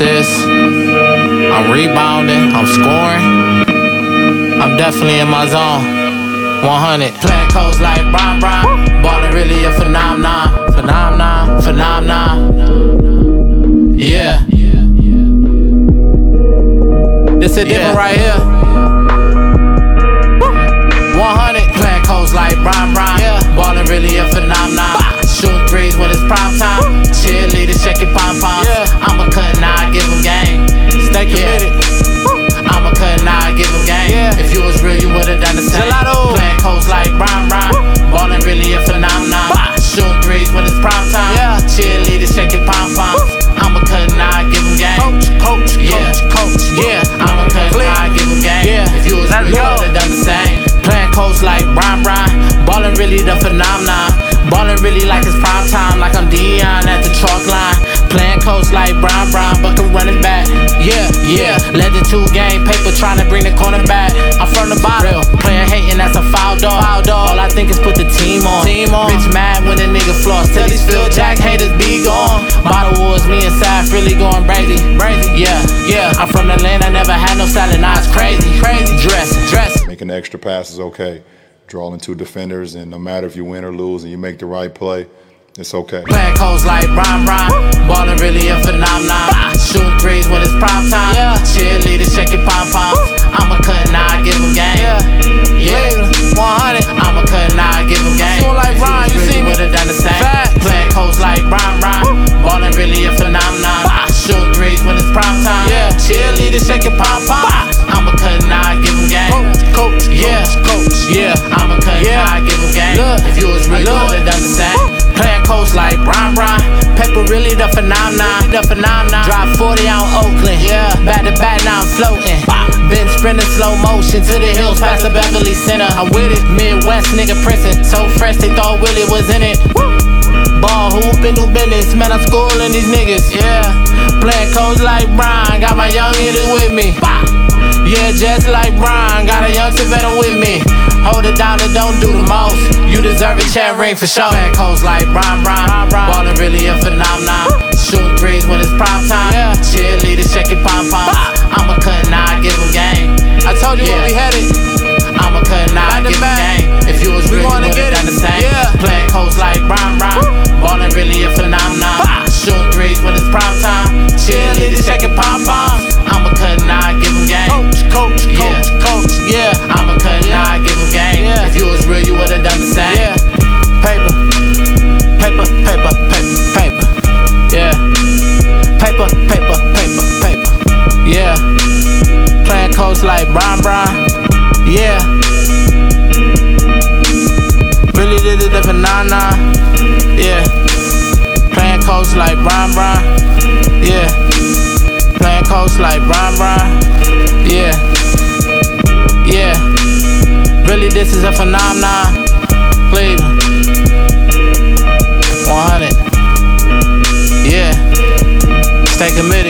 assists. I'm rebounding. I'm scoring. I'm definitely in my zone. 100. Playing codes like Bron Bron. Ballin' really a phenomenon. Phenomenon. Phenomenon. Yeah. This a different yeah. right here. Coach, yeah. coach. Yeah. I'm a cut now, I give them game. Yeah. If you was Let's real, would've done the same. Playing coach like Bron Bron. Ballin' really the phenomenon. Ballin' really like it's prime time, like I'm Dion at the chalk line. Playing coach like Bron Bron, but can running back. Yeah, yeah. Legend two game paper trying to bring the corner back. I'm from the bottom. Player hating, that's a foul really going crazy. Crazy. Yeah, yeah. I'm from the land, I never had no now it's crazy. Crazy. Dress, dress. Making the extra pass is okay. Drawing two defenders, and no matter if you win or lose and you make the right play, it's okay. Playing codes like Bron Bron. Ballin' really a Cheerleaders shaking pop pop. I'm a cut now, I give them game. Coach, coach, Yeah, coach. yeah, I'm a cut Yeah. I give them game. Look, if you was real, you would've done the same. Playing coach like Bron Bron. Pepper really the phenomenon, the phenomenon. Drive 40 out Oakland, yeah. Back to back, now I'm floating. Been sprinting slow motion to the hills past the Beverly Center. I'm with it, Midwest nigga prison. So fresh, they thought Willie was in it. Ball hooping, do business, man, I'm schooling these niggas, yeah. Playing coach like Brian, got my young hitters with me. Yeah, just like Brian, got a young veteran with me. Hold it down and don't do the most. You deserve a chat ring for sure. Playing coach like Brian, Brian, Ballin' really a phenomenon. Shooting Bron Bron. Yeah. Really did it the phenomenon. Yeah. Playing coach like Bron Bron. Yeah. Playing coach like Bron Bron. Yeah. Yeah. Really, this is a phenomenon. Cleveland. 100. Yeah. Stay committed.